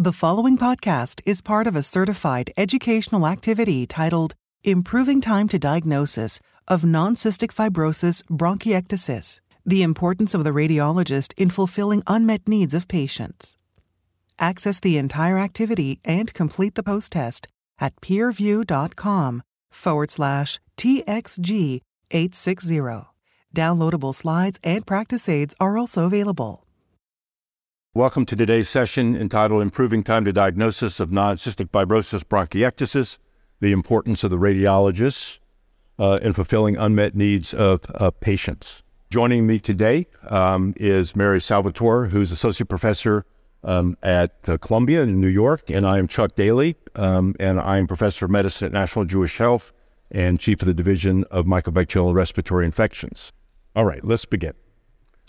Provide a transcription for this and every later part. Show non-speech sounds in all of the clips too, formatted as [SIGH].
The following podcast is part of a certified educational activity titled Improving Time to Diagnosis of Non-Cystic Fibrosis Bronchiectasis The Importance of the Radiologist in Fulfilling Unmet Needs of Patients. Access the entire activity and complete the post test at peerview.com forward slash TXG 860. Downloadable slides and practice aids are also available. Welcome to today's session entitled Improving Time to Diagnosis of Non-Cystic Fibrosis Bronchiectasis, the Importance of the Radiologist uh, in Fulfilling Unmet Needs of uh, Patients. Joining me today um, is Mary Salvatore, who's Associate Professor um, at uh, Columbia in New York, and I am Chuck Daley, um, and I am Professor of Medicine at National Jewish Health and Chief of the Division of Mycobacterial Respiratory Infections. All right, let's begin.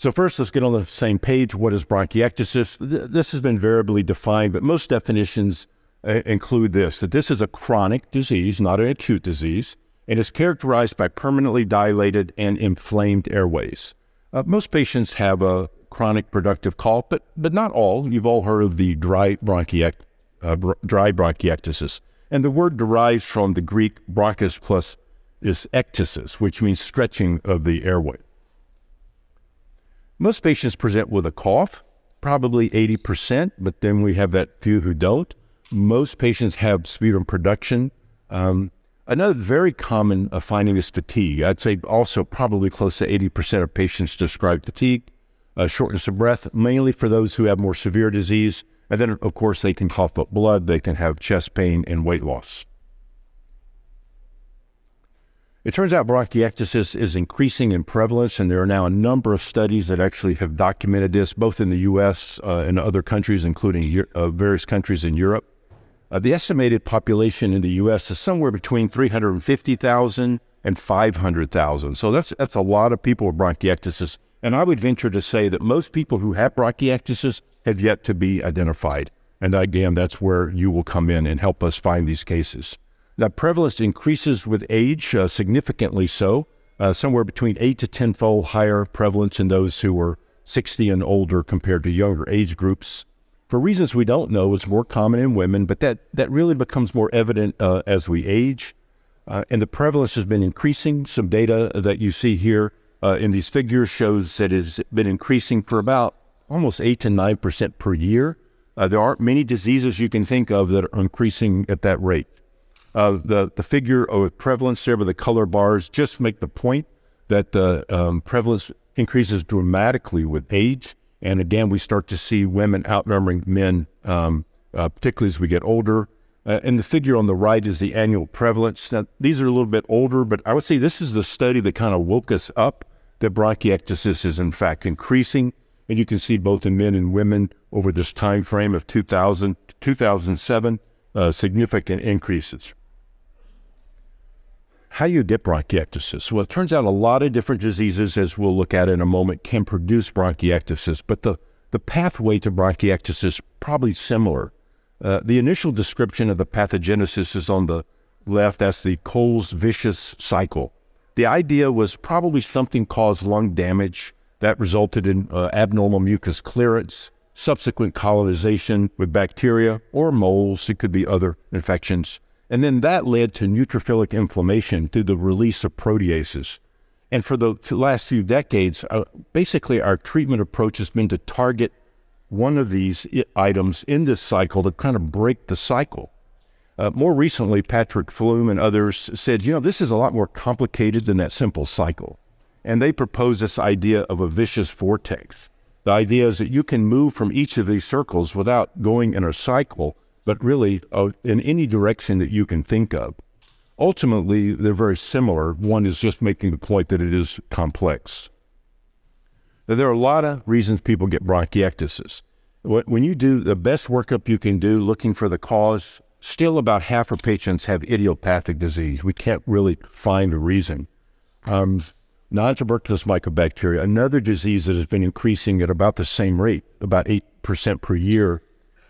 So first, let's get on the same page. What is bronchiectasis? This has been variably defined, but most definitions uh, include this, that this is a chronic disease, not an acute disease, and is characterized by permanently dilated and inflamed airways. Uh, most patients have a chronic productive cough, but, but not all. You've all heard of the dry, bronchiect, uh, br- dry bronchiectasis. And the word derives from the Greek bronchus plus is ectasis, which means stretching of the airway. Most patients present with a cough, probably 80%, but then we have that few who don't. Most patients have sputum production. Um, another very common uh, finding is fatigue. I'd say also probably close to 80% of patients describe fatigue, uh, shortness of breath, mainly for those who have more severe disease. And then, of course, they can cough up blood, they can have chest pain and weight loss. It turns out bronchiectasis is increasing in prevalence, and there are now a number of studies that actually have documented this, both in the U.S. Uh, and other countries, including uh, various countries in Europe. Uh, the estimated population in the U.S. is somewhere between 350,000 and 500,000. So that's that's a lot of people with bronchiectasis, and I would venture to say that most people who have bronchiectasis have yet to be identified. And again, that's where you will come in and help us find these cases. That prevalence increases with age, uh, significantly so, uh, somewhere between 8 to 10 fold higher prevalence in those who are 60 and older compared to younger age groups. For reasons we don't know, it's more common in women, but that, that really becomes more evident uh, as we age. Uh, and the prevalence has been increasing. Some data that you see here uh, in these figures shows that it's been increasing for about almost 8 to 9% per year. Uh, there aren't many diseases you can think of that are increasing at that rate. Uh, the, the figure of prevalence there with the color bars just make the point that the um, prevalence increases dramatically with age. And again, we start to see women outnumbering men, um, uh, particularly as we get older. Uh, and the figure on the right is the annual prevalence. Now, these are a little bit older, but I would say this is the study that kind of woke us up that bronchiectasis is in fact increasing. And you can see both in men and women over this time frame of 2000 to 2007, uh, significant increases. How do you get bronchiectasis? Well, it turns out a lot of different diseases, as we'll look at in a moment, can produce bronchiectasis, but the, the pathway to bronchiectasis is probably similar. Uh, the initial description of the pathogenesis is on the left. That's the Cole's vicious cycle. The idea was probably something caused lung damage that resulted in uh, abnormal mucus clearance, subsequent colonization with bacteria or moles. It could be other infections. And then that led to neutrophilic inflammation through the release of proteases. And for the last few decades, uh, basically our treatment approach has been to target one of these items in this cycle to kind of break the cycle. Uh, more recently, Patrick Flume and others said, you know, this is a lot more complicated than that simple cycle. And they propose this idea of a vicious vortex. The idea is that you can move from each of these circles without going in a cycle but really uh, in any direction that you can think of. Ultimately, they're very similar. One is just making the point that it is complex. Now, there are a lot of reasons people get bronchiectasis. When you do the best workup you can do looking for the cause, still about half of patients have idiopathic disease. We can't really find the reason. Um, non-tuberculous mycobacteria, another disease that has been increasing at about the same rate, about 8% per year,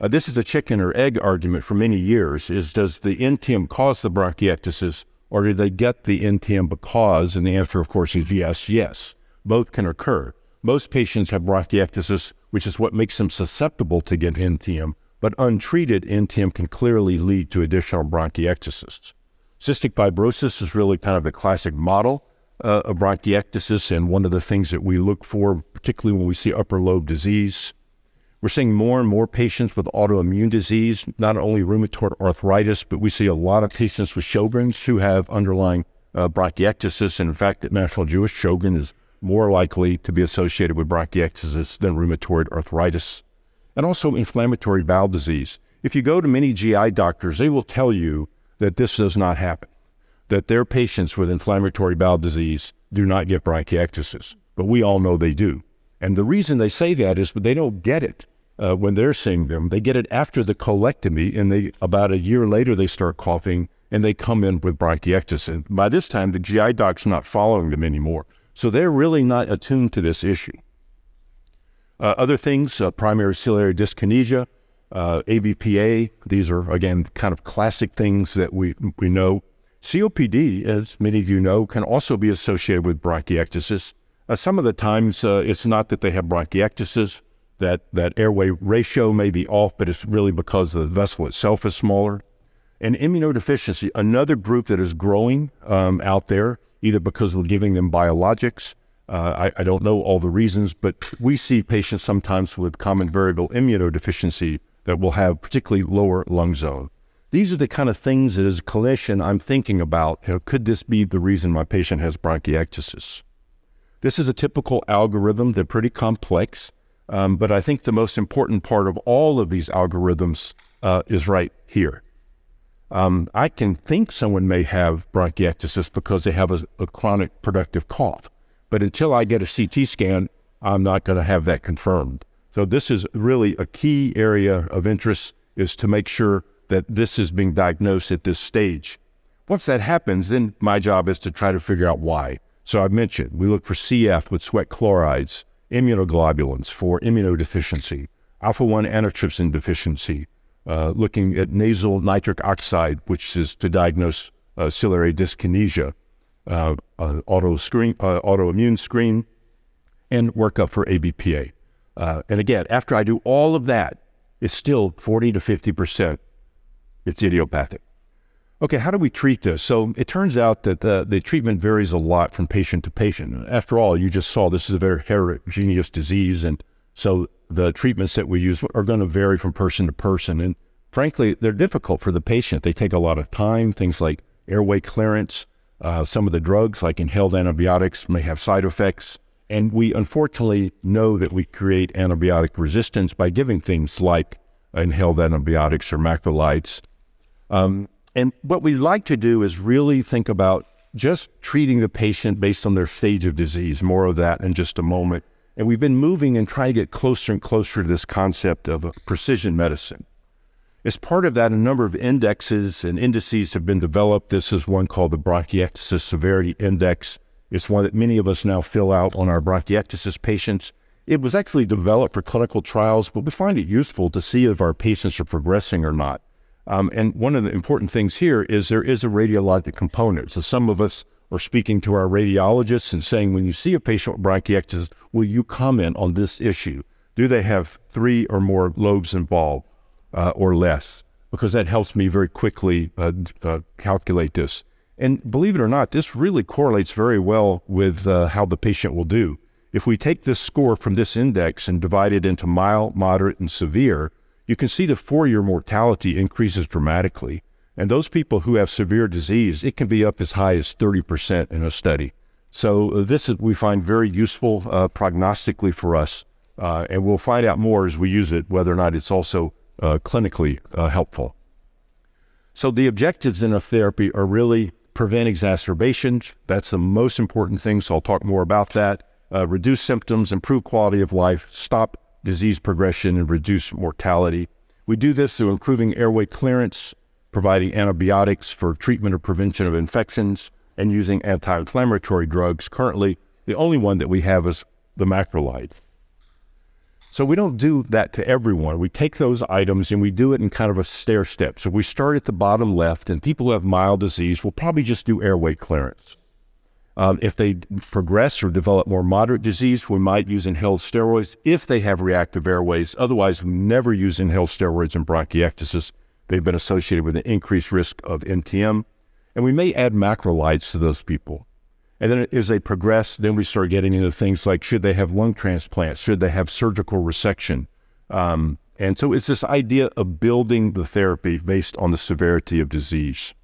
uh, this is a chicken or egg argument for many years is does the NTM cause the bronchiectasis or do they get the NTM because? And the answer, of course, is yes, yes. Both can occur. Most patients have bronchiectasis, which is what makes them susceptible to get NTM, but untreated, NTM can clearly lead to additional bronchiectasis. Cystic fibrosis is really kind of the classic model uh, of bronchiectasis, and one of the things that we look for, particularly when we see upper lobe disease. We're seeing more and more patients with autoimmune disease, not only rheumatoid arthritis, but we see a lot of patients with Sjogren's who have underlying uh, bronchiectasis. And in fact, at National Jewish, Sjogren is more likely to be associated with bronchiectasis than rheumatoid arthritis. And also inflammatory bowel disease. If you go to many GI doctors, they will tell you that this does not happen, that their patients with inflammatory bowel disease do not get bronchiectasis. But we all know they do. And the reason they say that is they don't get it uh, when they're seeing them. They get it after the colectomy, and they about a year later they start coughing and they come in with bronchiectasis. And by this time, the GI doc's not following them anymore. So they're really not attuned to this issue. Uh, other things, uh, primary ciliary dyskinesia, uh, ABPA. These are, again, kind of classic things that we, we know. COPD, as many of you know, can also be associated with bronchiectasis. Uh, some of the times, uh, it's not that they have bronchiectasis, that, that airway ratio may be off, but it's really because the vessel itself is smaller. And immunodeficiency, another group that is growing um, out there, either because we're giving them biologics. Uh, I, I, don't know all the reasons, but we see patients sometimes with common variable immunodeficiency that will have particularly lower lung zone. These are the kind of things that as a clinician I'm thinking about. You know, could this be the reason my patient has bronchiectasis? This is a typical algorithm. They're pretty complex, um, but I think the most important part of all of these algorithms uh, is right here. Um, I can think someone may have bronchiectasis because they have a, a chronic productive cough, but until I get a CT scan, I'm not going to have that confirmed. So this is really a key area of interest is to make sure that this is being diagnosed at this stage. Once that happens, then my job is to try to figure out why. So I've mentioned we look for CF with sweat chlorides, immunoglobulins for immunodeficiency, alpha 1 antitrypsin deficiency, uh, looking at nasal nitric oxide, which is to diagnose uh, ciliary dyskinesia, uh, uh auto screen, uh, autoimmune screen, and workup for ABPA. Uh, and again, after I do all of that, it's still 40 to 50%. It's idiopathic. Okay, how do we treat this? So it turns out that the, the treatment varies a lot from patient to patient. After all, you just saw this is a very heterogeneous disease. And so the treatments that we use are going to vary from person to person. And frankly, they're difficult for the patient. They take a lot of time. Things like airway clearance, uh, some of the drugs like inhaled antibiotics may have side effects. And we unfortunately know that we create antibiotic resistance by giving things like inhaled antibiotics or macrolides. Um, and what we like to do is really think about just treating the patient based on their stage of disease. More of that in just a moment. And we've been moving and trying to get closer and closer to this concept of uh, precision medicine. As part of that, a number of indexes and indices have been developed. This is one called the Bronchiectasis Severity Index. It's one that many of us now fill out on our bronchiectasis patients. It was actually developed for clinical trials, but we find it useful to see if our patients are progressing or not. Um, and one of the important things here is there is a radiologic component. So some of us are speaking to our radiologists and saying, when you see a patient with bronchiectasis, will you comment on this issue? Do they have three or more lobes involved uh, or less? Because that helps me very quickly uh, uh, calculate this. And believe it or not, this really correlates very well with uh, how the patient will do. If we take this score from this index and divide it into mild, moderate, and severe, you can see the four year mortality increases dramatically. And those people who have severe disease, it can be up as high as 30% in a study. So uh, this is, we find very useful uh, prognostically for us. Uh, and we'll find out more as we use it, whether or not it's also uh, clinically uh, helpful. So the objectives in a therapy are really prevent exacerbations. That's the most important thing. So I'll talk more about that. Uh, reduce symptoms, improve quality of life, stop disease progression, and reduce mortality. We do this through improving airway clearance, providing antibiotics for treatment or prevention of infections, and using anti inflammatory drugs. Currently, the only one that we have is the macrolide. So we don't do that to everyone. We take those items and we do it in kind of a stair step. So we start at the bottom left, and people who have mild disease will probably just do airway clearance. Um, if they progress or develop more moderate disease, we might use inhaled steroids if they have reactive airways. Otherwise, we never use inhaled steroids in bronchiectasis. They've been associated with an increased risk of NTM. And we may add macrolides to those people. And then as they progress, then we start getting into things like should they have lung transplants? Should they have surgical resection? Um, and so it's this idea of building the therapy based on the severity of disease.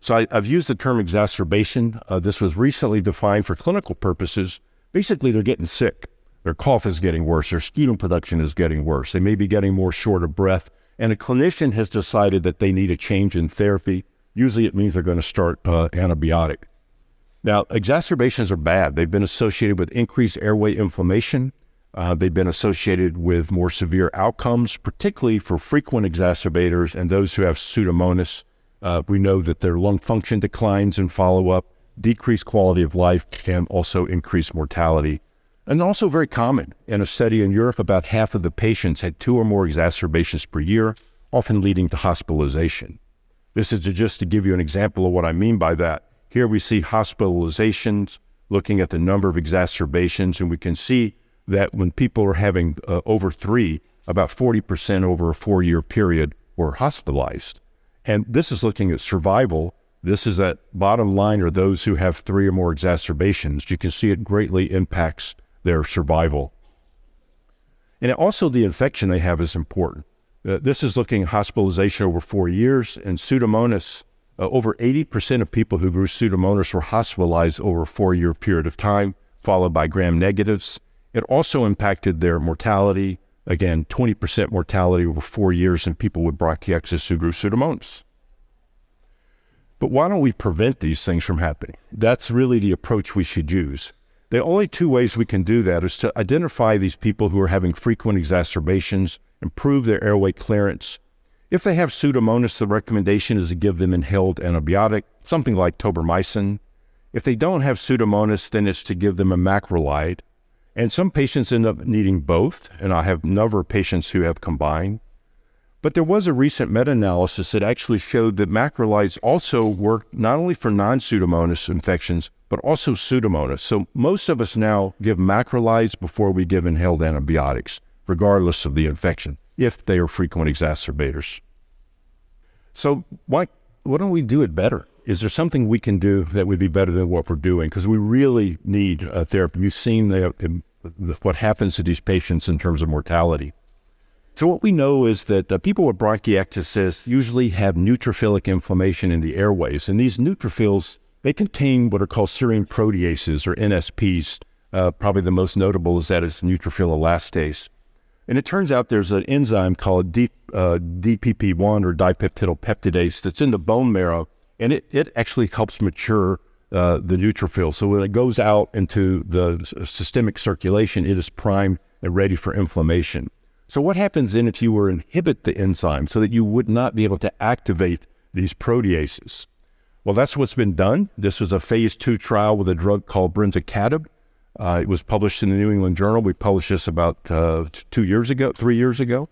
So I, have used the term exacerbation. Uh, this was recently defined for clinical purposes. Basically, they're getting sick. Their cough is getting worse. Their sputum production is getting worse. They may be getting more short of breath. And a clinician has decided that they need a change in therapy. Usually it means they're going to start uh, antibiotic. Now, exacerbations are bad. They've been associated with increased airway inflammation. Uh, they've been associated with more severe outcomes, particularly for frequent exacerbators and those who have pseudomonas. Uh, we know that their lung function declines in follow up, decreased quality of life, and also increased mortality. And also very common. In a study in Europe, about half of the patients had two or more exacerbations per year, often leading to hospitalization. This is to just to give you an example of what I mean by that. Here we see hospitalizations, looking at the number of exacerbations, and we can see that when people are having uh, over three, about 40% over a four year period were hospitalized. And this is looking at survival. This is that bottom line are those who have three or more exacerbations. You can see it greatly impacts their survival. And also, the infection they have is important. Uh, this is looking at hospitalization over four years, and Pseudomonas. Uh, over 80% of people who grew Pseudomonas were hospitalized over a four year period of time, followed by gram negatives. It also impacted their mortality, Again, 20% mortality over four years in people with bronchiectasis who grew Pseudomonas. But why don't we prevent these things from happening? That's really the approach we should use. The only two ways we can do that is to identify these people who are having frequent exacerbations, improve their airway clearance. If they have Pseudomonas, the recommendation is to give them inhaled antibiotic, something like tobramycin. If they don't have Pseudomonas, then it's to give them a macrolide. And some patients end up needing both, and I have a number of patients who have combined. But there was a recent meta analysis that actually showed that macrolides also work not only for non Pseudomonas infections, but also Pseudomonas. So most of us now give macrolides before we give inhaled antibiotics, regardless of the infection, if they are frequent exacerbators. So why, why don't we do it better? is there something we can do that would be better than what we're doing? Because we really need a therapy. You've seen the, what happens to these patients in terms of mortality. So what we know is that people with bronchiectasis usually have neutrophilic inflammation in the airways, and these neutrophils they contain what are called serine proteases or NSPs. Uh, probably the most notable is that it's neutrophil elastase. And it turns out there's an enzyme called D, uh, DPP1 or dipeptidyl peptidase that's in the bone marrow and it, it actually helps mature uh, the neutrophil. So when it goes out into the systemic circulation, it is primed and ready for inflammation. So what happens then if you were inhibit the enzyme so that you would not be able to activate these proteases? Well, that's what's been done. This was a phase two trial with a drug called brensocatib. Uh, it was published in the New England Journal. We published this about uh, two years ago, three years ago.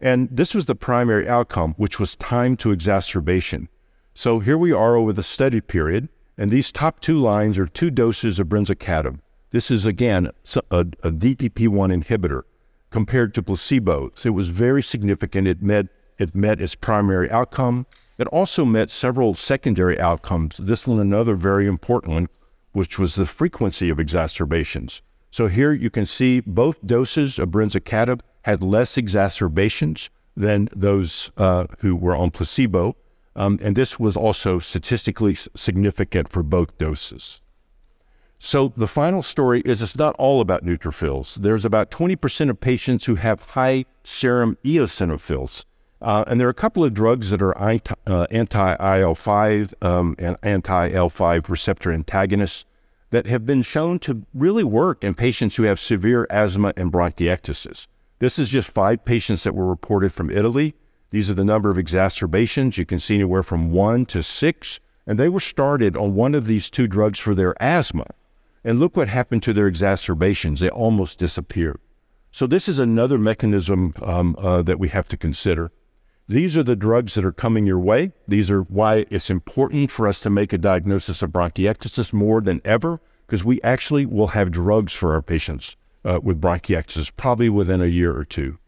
And this was the primary outcome, which was time to exacerbation. So here we are over the study period, and these top two lines are two doses of brensocatib. This is again a, a DPP1 inhibitor compared to placebo. So it was very significant. It met it met its primary outcome. It also met several secondary outcomes. This one, another very important one, which was the frequency of exacerbations. So here you can see both doses of brensocatib had less exacerbations than those uh, who were on placebo. Um, and this was also statistically significant for both doses. So the final story is it's not all about neutrophils. There's about 20% of patients who have high serum eosinophils. Uh, and there are a couple of drugs that are uh, anti IL 5 um, and anti L 5 receptor antagonists that have been shown to really work in patients who have severe asthma and bronchiectasis. This is just five patients that were reported from Italy. These are the number of exacerbations. You can see anywhere from one to six. And they were started on one of these two drugs for their asthma. And look what happened to their exacerbations. They almost disappeared. So, this is another mechanism um, uh, that we have to consider. These are the drugs that are coming your way. These are why it's important for us to make a diagnosis of bronchiectasis more than ever, because we actually will have drugs for our patients uh, with bronchiectasis probably within a year or two.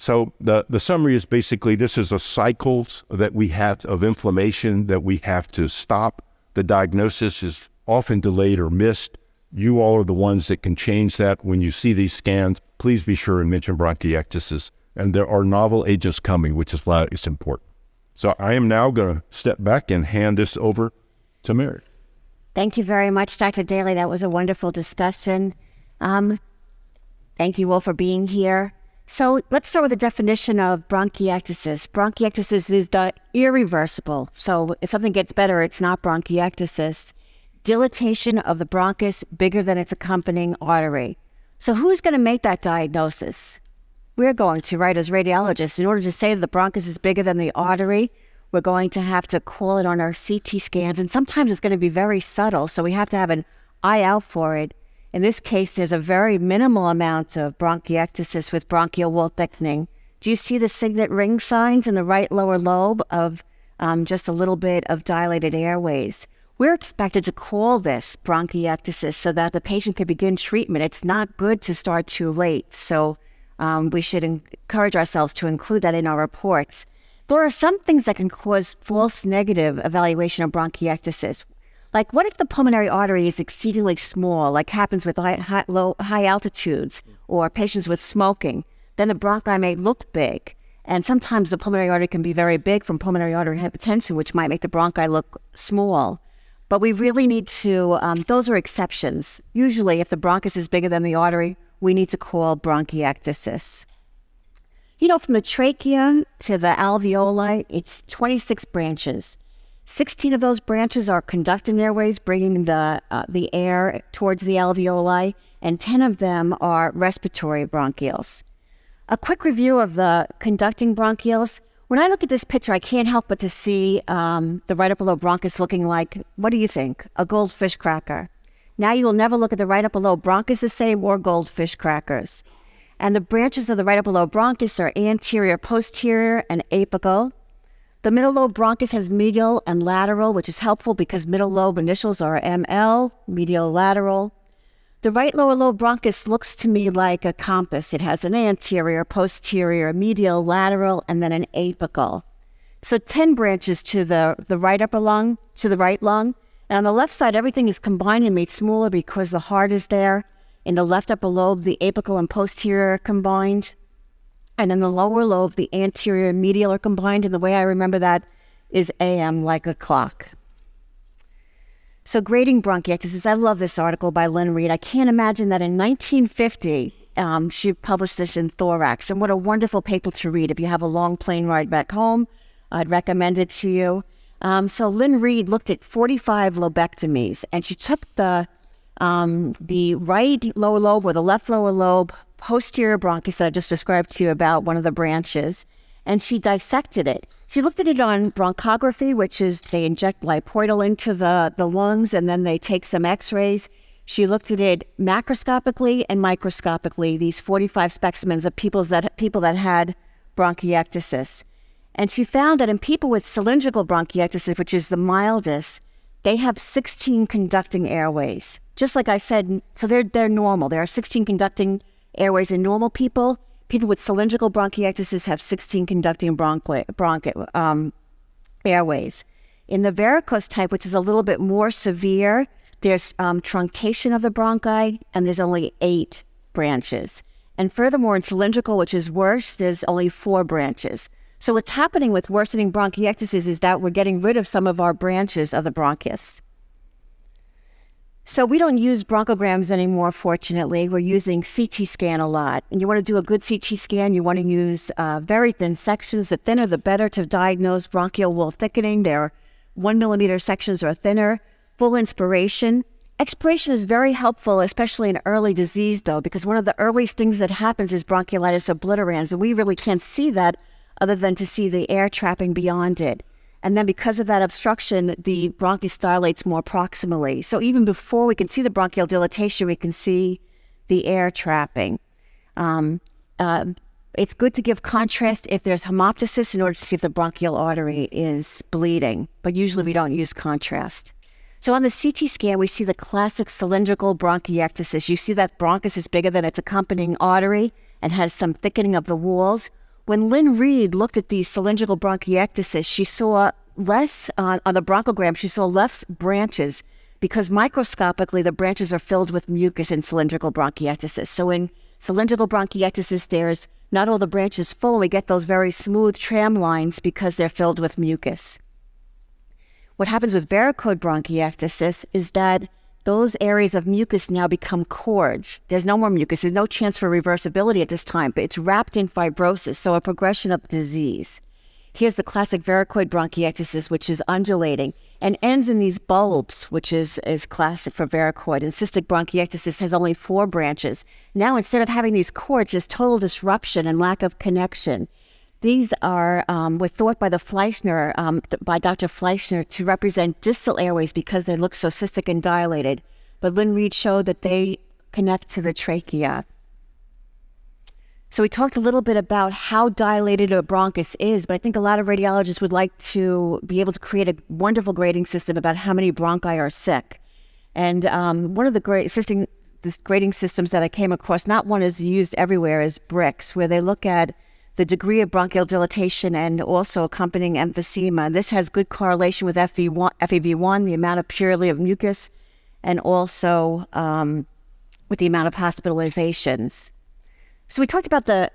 So the, the summary is basically this is a cycle that we have of inflammation that we have to stop. The diagnosis is often delayed or missed. You all are the ones that can change that. When you see these scans, please be sure and mention bronchiectasis. And there are novel agents coming, which is why it's important. So I am now going to step back and hand this over to Mary. Thank you very much, Dr. Daley. That was a wonderful discussion. Um, thank you all for being here. So let's start with the definition of bronchiectasis. Bronchiectasis is the irreversible. So if something gets better, it's not bronchiectasis. Dilatation of the bronchus bigger than its accompanying artery. So who's going to make that diagnosis? We're going to, right, as radiologists. In order to say that the bronchus is bigger than the artery, we're going to have to call it on our CT scans. And sometimes it's going to be very subtle. So we have to have an eye out for it. In this case, there's a very minimal amount of bronchiectasis with bronchial wall thickening. Do you see the signet ring signs in the right lower lobe of um, just a little bit of dilated airways? We're expected to call this bronchiectasis so that the patient can begin treatment. It's not good to start too late. So um, we should encourage ourselves to include that in our reports. There are some things that can cause false negative evaluation of bronchiectasis. Like, what if the pulmonary artery is exceedingly small, like happens with high, high, low, high altitudes or patients with smoking? Then the bronchi may look big. And sometimes the pulmonary artery can be very big from pulmonary artery hypertension, which might make the bronchi look small. But we really need to, um, those are exceptions. Usually, if the bronchus is bigger than the artery, we need to call bronchiectasis. You know, from the trachea to the alveoli, it's 26 branches. 16 of those branches are conducting airways, bringing the, uh, the air towards the alveoli, and 10 of them are respiratory bronchioles. A quick review of the conducting bronchioles. When I look at this picture, I can't help but to see um, the right upper lobe bronchus looking like, what do you think? A goldfish cracker. Now you will never look at the right upper lobe bronchus the same or goldfish crackers. And the branches of the right upper lobe bronchus are anterior, posterior, and apical. The middle lobe bronchus has medial and lateral, which is helpful because middle lobe initials are ML, medial lateral. The right lower lobe bronchus looks to me like a compass. It has an anterior, posterior, medial, lateral, and then an apical. So 10 branches to the, the right upper lung, to the right lung. And on the left side, everything is combined and made smaller because the heart is there. In the left upper lobe, the apical and posterior are combined. And in the lower lobe, the anterior and medial are combined. And the way I remember that is AM like a clock. So, grading bronchiectasis, I love this article by Lynne Reid. I can't imagine that in 1950, um, she published this in Thorax. And what a wonderful paper to read. If you have a long plane ride back home, I'd recommend it to you. Um, so, Lynne Reid looked at 45 lobectomies and she took the um, the right lower lobe or the left lower lobe posterior bronchus that I just described to you about one of the branches, and she dissected it. She looked at it on bronchography, which is they inject Lipiodol into the, the lungs and then they take some x rays. She looked at it macroscopically and microscopically, these 45 specimens of people that, people that had bronchiectasis. And she found that in people with cylindrical bronchiectasis, which is the mildest, they have 16 conducting airways. Just like I said, so they're, they're normal. There are 16 conducting airways in normal people. People with cylindrical bronchiectasis have 16 conducting bronchi- bronchi- um, airways. In the varicose type, which is a little bit more severe, there's um, truncation of the bronchi, and there's only eight branches. And furthermore, in cylindrical, which is worse, there's only four branches. So what's happening with worsening bronchiectasis is that we're getting rid of some of our branches of the bronchus. So we don't use bronchograms anymore, fortunately. We're using CT scan a lot. And you want to do a good CT scan, you want to use uh, very thin sections. The thinner, the better to diagnose bronchial wall thickening. They're one millimeter sections or thinner. Full inspiration. Expiration is very helpful, especially in early disease, though, because one of the earliest things that happens is bronchiolitis obliterans, and we really can't see that other than to see the air trapping beyond it. And then because of that obstruction, the bronchus dilates more proximally. So even before we can see the bronchial dilatation, we can see the air trapping. Um, uh, it's good to give contrast if there's hemoptysis in order to see if the bronchial artery is bleeding, but usually we don't use contrast. So on the CT scan, we see the classic cylindrical bronchiectasis. You see that bronchus is bigger than its accompanying artery and has some thickening of the walls. When Lynne Reid looked at the cylindrical bronchiectasis, she saw less uh, on the bronchogram, she saw less branches because microscopically the branches are filled with mucus in cylindrical bronchiectasis. So in cylindrical bronchiectasis, there's not all the branches full. We get those very smooth tram lines because they're filled with mucus. What happens with varicose bronchiectasis is that those areas of mucus now become cords. There's no more mucus. There's no chance for reversibility at this time, but it's wrapped in fibrosis, so a progression of disease. Here's the classic varicoid bronchiectasis, which is undulating and ends in these bulbs, which is, is classic for varicoid. And cystic bronchiectasis has only four branches. Now, instead of having these cords, there's total disruption and lack of connection. These are um, were thought by the Fleischner, um, by Dr. Fleischner, to represent distal airways because they look so cystic and dilated. But Lynne Reid showed that they connect to the trachea. So we talked a little bit about how dilated a bronchus is, but I think a lot of radiologists would like to be able to create a wonderful grading system about how many bronchi are sick. And um, one of the great this grading systems that I came across, not one is used everywhere, is BRICS, where they look at the degree of bronchial dilatation and also accompanying emphysema. This has good correlation with FEV1, FEV1 the amount of purity of mucus, and also um, with the amount of hospitalizations. So we talked about the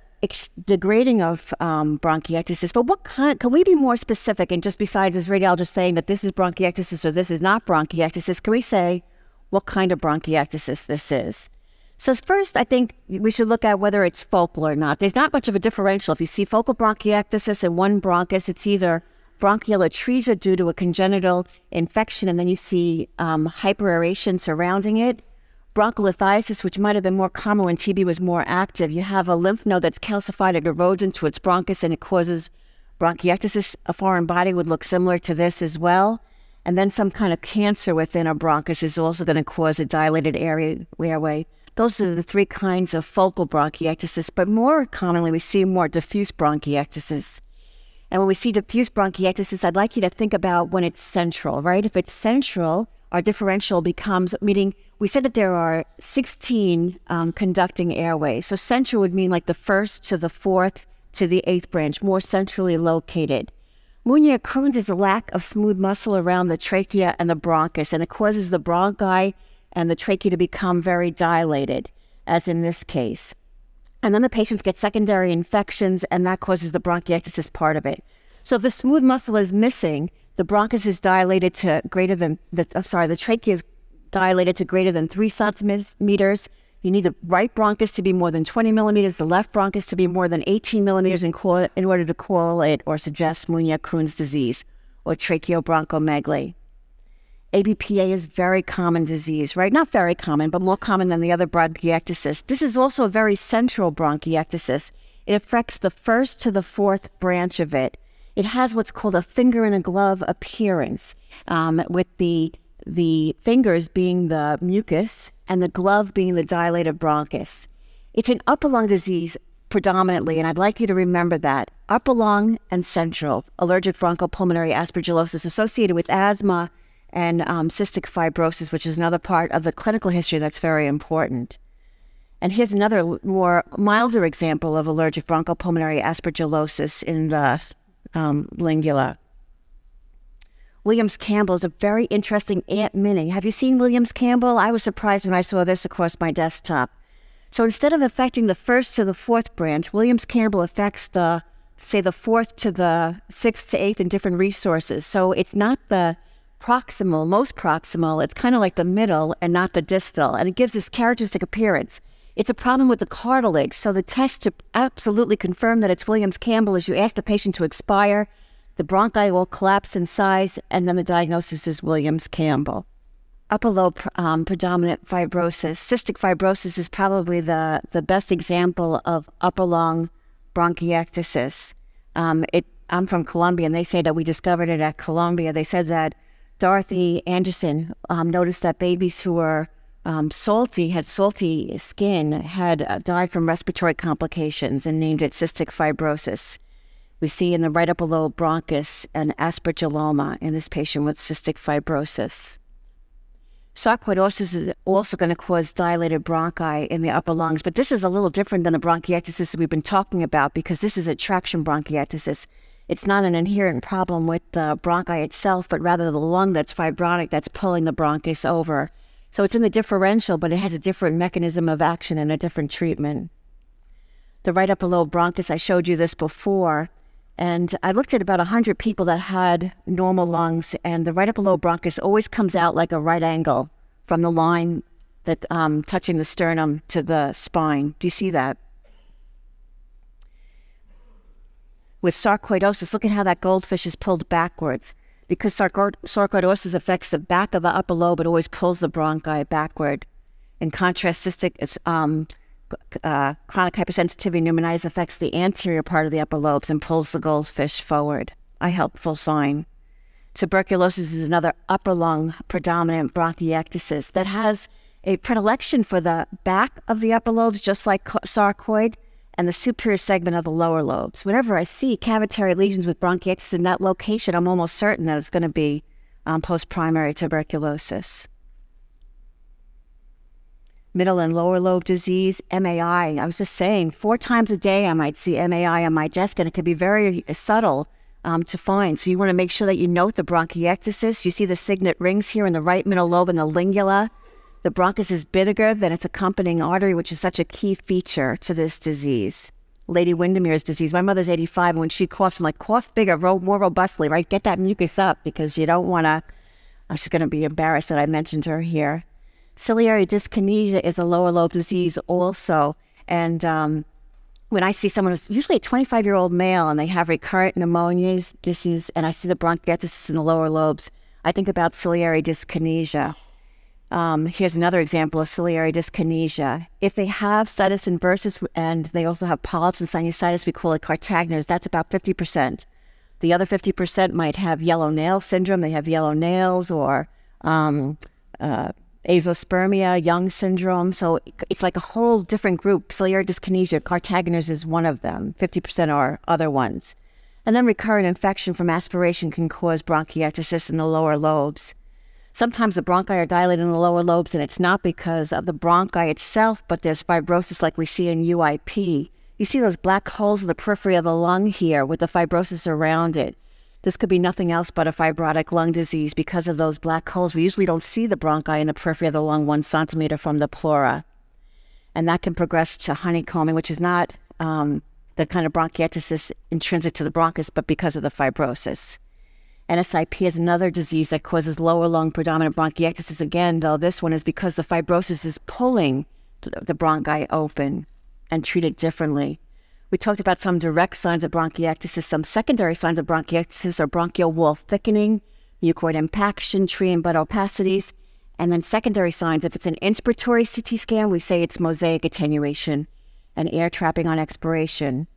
the grading of um, bronchiectasis, but what kind? Can we be more specific? And just besides as radiologist saying that this is bronchiectasis or this is not bronchiectasis, can we say what kind of bronchiectasis this is? So first, I think we should look at whether it's focal or not. There's not much of a differential. If you see focal bronchiectasis in one bronchus, it's either bronchial atresia due to a congenital infection, and then you see um, hyperaeration surrounding it. Bronchiolithiasis, which might have been more common when TB was more active, you have a lymph node that's calcified, it erodes into its bronchus, and it causes bronchiectasis. A foreign body would look similar to this as well. And then some kind of cancer within a bronchus is also going to cause a dilated area airway. Those are the three kinds of focal bronchiectasis, but more commonly we see more diffuse bronchiectasis. And when we see diffuse bronchiectasis, I'd like you to think about when it's central, right? If it's central, our differential becomes, meaning we said that there are 16 um, conducting airways. So central would mean like the first to the fourth to the eighth branch, more centrally located. Mounier-Kuhn's is a lack of smooth muscle around the trachea and the bronchus, and it causes the bronchi and the trachea to become very dilated, as in this case. And then the patients get secondary infections, and that causes the bronchiectasis part of it. So if the smooth muscle is missing, the bronchus is dilated to greater than the I'm sorry, the trachea is dilated to greater than three centimeters. You need the right bronchus to be more than 20 millimeters, the left bronchus to be more than 18 millimeters in, co- in order to correlate or suggest Mounier-Kuhn's disease or tracheobronchomegaly. ABPA is very common disease, right? Not very common, but more common than the other bronchiectasis. This is also a very central bronchiectasis. It affects the first to the fourth branch of it. It has what's called a finger in a glove appearance, um, with the the fingers being the mucus and the glove being the dilated bronchus. It's an upper lung disease predominantly, and I'd like you to remember that upper lung and central allergic bronchopulmonary aspergillosis associated with asthma and um, cystic fibrosis, which is another part of the clinical history that's very important. And here's another more milder example of allergic bronchopulmonary aspergillosis in the um, lingula. Williams Campbell is a very interesting Aunt Minnie. Have you seen Williams Campbell? I was surprised when I saw this across my desktop. So instead of affecting the first to the fourth branch, Williams Campbell affects the, say, the fourth to the sixth to eighth in different resources. So it's not the proximal, most proximal. It's kind of like the middle and not the distal, and it gives this characteristic appearance. It's a problem with the cartilage. So the test to absolutely confirm that it's Williams Campbell is you ask the patient to expire, the bronchi will collapse in size, and then the diagnosis is Williams Campbell. Upper lobe um, predominant fibrosis. Cystic fibrosis is probably the, the best example of upper lung bronchiectasis. Um, it, I'm from Columbia, and they say that we discovered it at Columbia. They said that Dorothy Anderson um, noticed that babies who were um, salty, had salty skin, had uh, died from respiratory complications and named it cystic fibrosis. We see in the right upper lobe bronchus an aspergilloma in this patient with cystic fibrosis. Sarcoidosis is also going to cause dilated bronchi in the upper lungs, but this is a little different than the bronchiectasis we've been talking about because this is a traction bronchiectasis. It's not an inherent problem with the bronchi itself, but rather the lung that's fibrotic that's pulling the bronchus over. So it's in the differential, but it has a different mechanism of action and a different treatment. The right upper lobe bronchus, I showed you this before, and I looked at about 100 people that had normal lungs, and the right upper lobe bronchus always comes out like a right angle from the line that um, touching the sternum to the spine. Do you see that? With sarcoidosis, look at how that goldfish is pulled backwards. Because sarcoidosis affects the back of the upper lobe, it always pulls the bronchi backward. In contrast, cystic um, uh, chronic hypersensitivity pneumonitis affects the anterior part of the upper lobes and pulls the goldfish forward. A helpful sign. Tuberculosis is another upper lung predominant bronchiectasis that has a predilection for the back of the upper lobes, just like sarcoid, and the superior segment of the lower lobes. Whenever I see cavitary lesions with bronchiectasis in that location, I'm almost certain that it's going to be um, post primary tuberculosis. Middle and lower lobe disease, MAI. I was just saying, four times a day I might see MAI on my desk, and it could be very subtle um, to find. So you want to make sure that you note the bronchiectasis. You see the signet rings here in the right middle lobe and the lingula. The bronchus is bigger than its accompanying artery, which is such a key feature to this disease. Lady Windermere's disease. My mother's 85, and when she coughs, I'm like, cough bigger, more robustly, right? Get that mucus up because you don't want to. I'm just going to be embarrassed that I mentioned her here. Ciliary dyskinesia is a lower lobe disease also. And um, when I see someone who's usually a 25 year old male and they have recurrent pneumonias, this is, and I see the bronchiectasis in the lower lobes, I think about ciliary dyskinesia. Um, here's another example of ciliary dyskinesia. If they have situs inversus and they also have polyps and sinusitis, we call it Kartagener's, that's about 50%. The other 50% might have yellow nail syndrome. They have yellow nails or um, uh, azoospermia, Young syndrome. So it's like a whole different group. Ciliary dyskinesia, Kartagener's is one of them. 50% are other ones. And then recurrent infection from aspiration can cause bronchiectasis in the lower lobes. Sometimes the bronchi are dilated in the lower lobes, and it's not because of the bronchi itself, but there's fibrosis like we see in UIP. You see those black holes in the periphery of the lung here with the fibrosis around it. This could be nothing else but a fibrotic lung disease because of those black holes. We usually don't see the bronchi in the periphery of the lung one centimeter from the pleura. And that can progress to honeycombing, which is not um, the kind of bronchiectasis intrinsic to the bronchus, but because of the fibrosis. NSIP is another disease that causes lower lung predominant bronchiectasis. Again, though, this one is because the fibrosis is pulling the bronchi open and treated differently. We talked about some direct signs of bronchiectasis. Some secondary signs of bronchiectasis are bronchial wall thickening, mucoid impaction, tree and bud opacities. And then secondary signs, if it's an inspiratory CT scan, we say it's mosaic attenuation and air trapping on expiration.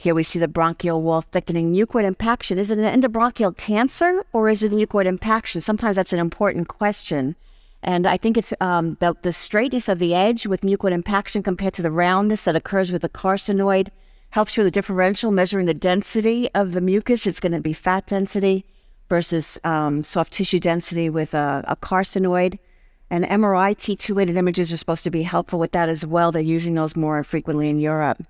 Here we see the bronchial wall thickening, mucoid impaction. Is it an endobronchial cancer or is it mucoid impaction? Sometimes that's an important question. And I think it's um, the, the straightness of the edge with mucoid impaction compared to the roundness that occurs with the carcinoid helps you with the differential, measuring the density of the mucus. It's going to be fat density versus um, soft tissue density with a, a carcinoid. And MRI T2 weighted images are supposed to be helpful with that as well. They're using those more frequently in Europe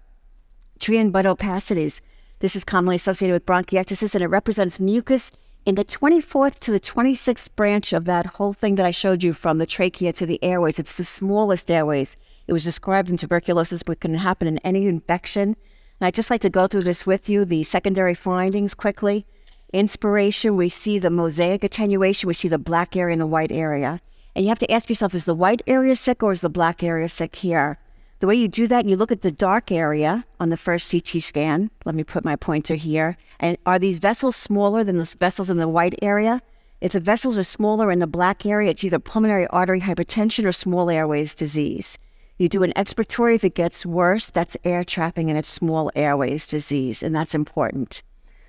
tree and bud opacities. This is commonly associated with bronchiectasis and it represents mucus in the 24th to the 26th branch of that whole thing that I showed you from the trachea to the airways. It's the smallest airways. It was described in tuberculosis, but can happen in any infection. And I'd just like to go through this with you, the secondary findings quickly. Inspiration, we see the mosaic attenuation, we see the black area and the white area. And you have to ask yourself, is the white area sick or is the black area sick here? The way you do that, you look at the dark area on the first CT scan. Let me put my pointer here. And are these vessels smaller than the vessels in the white area? If the vessels are smaller in the black area, it's either pulmonary artery hypertension or small airways disease. You do an expiratory if it gets worse, that's air trapping and it's small airways disease, and that's important.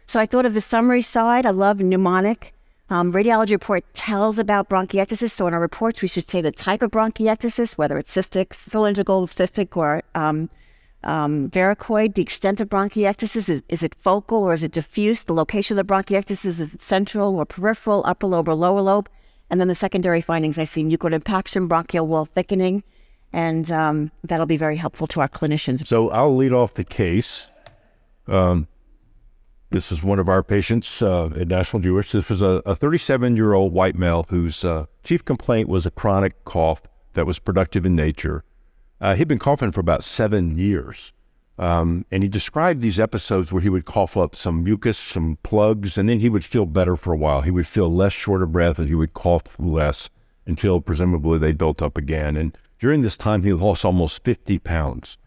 So I thought of the summary side. I love mnemonic Um, radiology report tells about bronchiectasis. So in our reports, we should say the type of bronchiectasis, whether it's cystic, cylindrical, cystic, or um, um, varicoid. The extent of bronchiectasis is, is it focal or is it diffuse? The location of the bronchiectasis is it central or peripheral, upper lobe or lower lobe? And then the secondary findings I see mucoid impaction, bronchial wall thickening, and um, that'll be very helpful to our clinicians. So I'll lead off the case. Um, this is one of our patients uh, at National Jewish. This was a 37 year old white male whose uh, chief complaint was a chronic cough that was productive in nature. Uh, he'd been coughing for about seven years. Um, and he described these episodes where he would cough up some mucus, some plugs, and then he would feel better for a while. He would feel less short of breath and he would cough less until presumably they built up again. And during this time, he lost almost 50 pounds.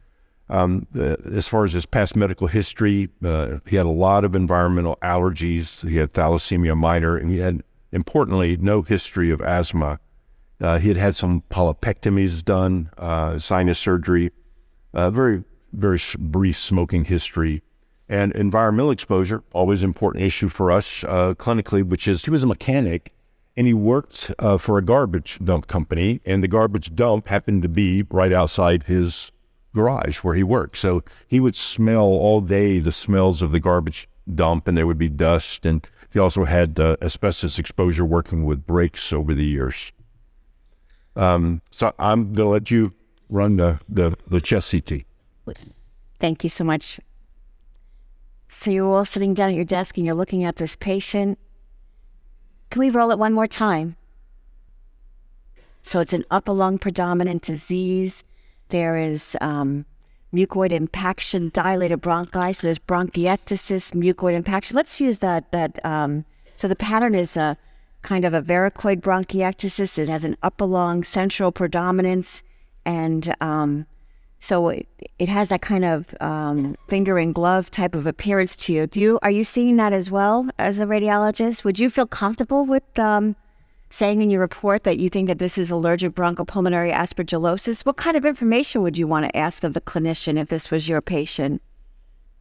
Um, uh, as far as his past medical history, uh, he had a lot of environmental allergies. He had thalassemia minor, and he had, importantly, no history of asthma. Uh, he had had some polypectomies done, uh, sinus surgery, very, very brief smoking history, and environmental exposure, always important issue for us uh, clinically, which is he was a mechanic and he worked uh, for a garbage dump company, and the garbage dump happened to be right outside his garage where he worked. So he would smell all day the smells of the garbage dump, and there would be dust. And he also had uh, asbestos exposure working with brakes over the years. Um, so I'm going to let you run the, the, the chest CT. Thank you so much. So you're all sitting down at your desk and you're looking at this patient. Can we roll it one more time? So it's an upper lung predominant disease. There is um, mucoid impaction, dilated bronchi. So there's bronchiectasis, mucoid impaction. Let's use that. That um, so the pattern is a kind of a varicoid bronchiectasis. It has an upper lung central predominance, and um, so it, it, has that kind of um, finger and glove type of appearance to you. Do you are you seeing that as well as a radiologist? Would you feel comfortable with um, saying in your report that you think that this is allergic bronchopulmonary aspergillosis, what kind of information would you want to ask of the clinician if this was your patient?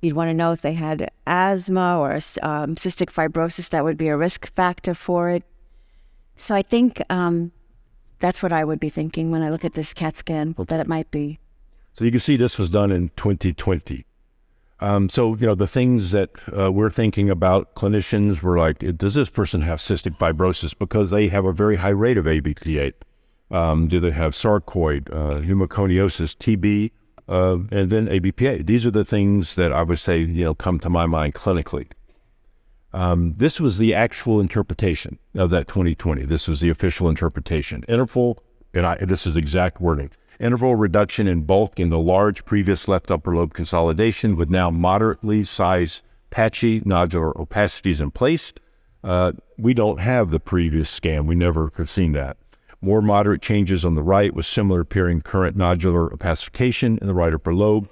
You'd want to know if they had asthma or um, cystic fibrosis, that would be a risk factor for it. So I think um, that's what I would be thinking when I look at this CAT scan, that it might be. So you can see this was done in 2020. Um, so, you know, the things that uh, we're thinking about clinicians were like, does this person have cystic fibrosis? Because they have a very high rate of ABPA. Um, do they have sarcoid, uh, pneumoconiosis, TB, uh, and then ABPA? These are the things that I would say, you know, come to my mind clinically. Um, this was the actual interpretation of that 2020. This was the official interpretation. Interval, and I, this is exact wording interval reduction in bulk in the large previous left upper lobe consolidation with now moderately sized patchy nodular opacities in place. Uh, we don't have the previous scan. We never have seen that. More moderate changes on the right with similar appearing current nodular opacification in the right upper lobe.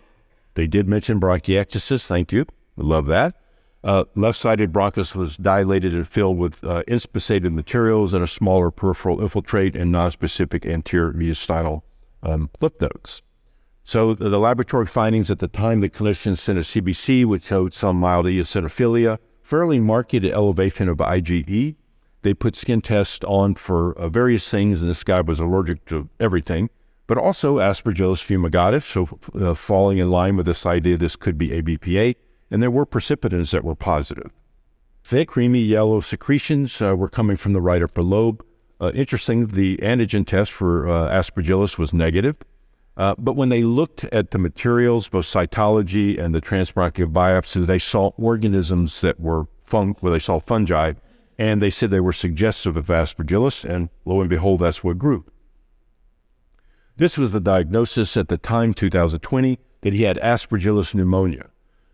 They did mention bronchiectasis. Thank you. I love that. Uh, left-sided bronchus was dilated and filled with uh, inspissated materials and a smaller peripheral infiltrate and nonspecific anterior mediastinal um, nodes. So the, the, laboratory findings at the time the clinicians sent a CBC which showed some mild eosinophilia, fairly marked elevation of IgE. They put skin tests on for uh, various things, and this guy was allergic to everything, but also Aspergillus fumigatus, so uh, falling in line with this idea this could be ABPA, and there were precipitants that were positive. Thick, creamy yellow secretions uh, were coming from the right upper lobe. Uh, interesting, the antigen test for uh, aspergillus was negative. Uh, but when they looked at the materials, both cytology and the transbronchial biopsy, they saw organisms that were fun- where they saw fungi, and they said they were suggestive of aspergillus, and lo and behold, that's what grew. This was the diagnosis at the time, 2020, that he had aspergillus pneumonia.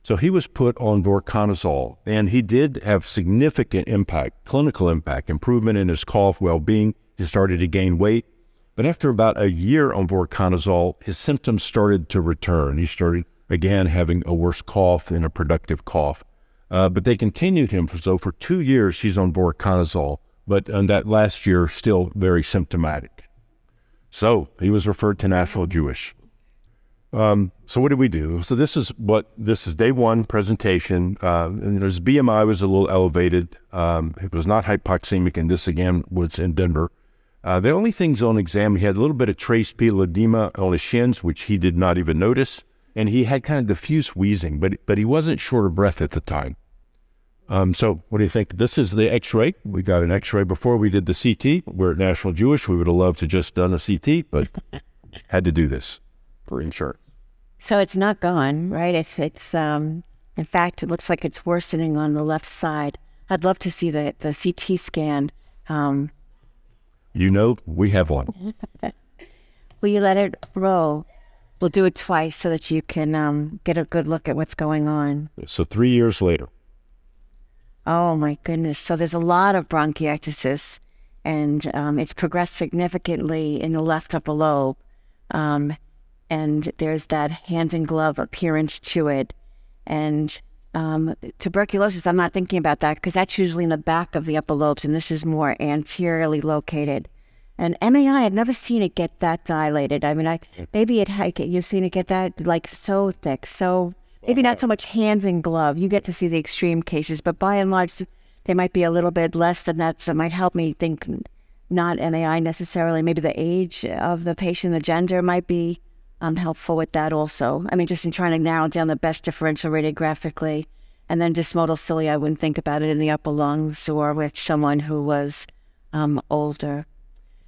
So he was put on voriconazole, and he did have significant impact, clinical impact, improvement in his cough, well-being. He started to gain weight, but after about a year on voriconazole, his symptoms started to return. He started again having a worse cough and a productive cough. Uh, but they continued him so for two years he's on voriconazole, but in that last year still very symptomatic. So he was referred to National Jewish. Um, so what did we do? So this is what this is day one presentation. Uh, and his BMI was a little elevated. Um, it was not hypoxemic, and this again was in Denver. Uh, the only things on exam, he had a little bit of trace pedal edema on his shins, which he did not even notice, and he had kind of diffuse wheezing, but but he wasn't short of breath at the time. Um, so what do you think? This is the X-ray. We got an X-ray before we did the CT. We're at National Jewish. We would have loved to just done a CT, but [LAUGHS] had to do this for insurance. So it's not gone, right? It's it's um in fact it looks like it's worsening on the left side. I'd love to see the the CT scan. Um, you know, we have one. [LAUGHS] will you let it roll? We'll do it twice so that you can um, get a good look at what's going on. So three years later. Oh my goodness! So there's a lot of bronchiectasis, and um, it's progressed significantly in the left upper lobe. Um, and there's that hands and glove appearance to it. And um, tuberculosis, I'm not thinking about that because that's usually in the back of the upper lobes, and this is more anteriorly located. And MAI, I've never seen it get that dilated. I mean, I maybe it you've seen it get that like so thick, so maybe not so much hands and glove. You get to see the extreme cases, but by and large, they might be a little bit less than that. So it might help me think not MAI necessarily. Maybe the age of the patient, the gender might be um, helpful with that also. I mean, just in trying to narrow down the best differential radiographically. And then dysmotile cilia, I wouldn't think about it in the upper lungs or with someone who was um, older.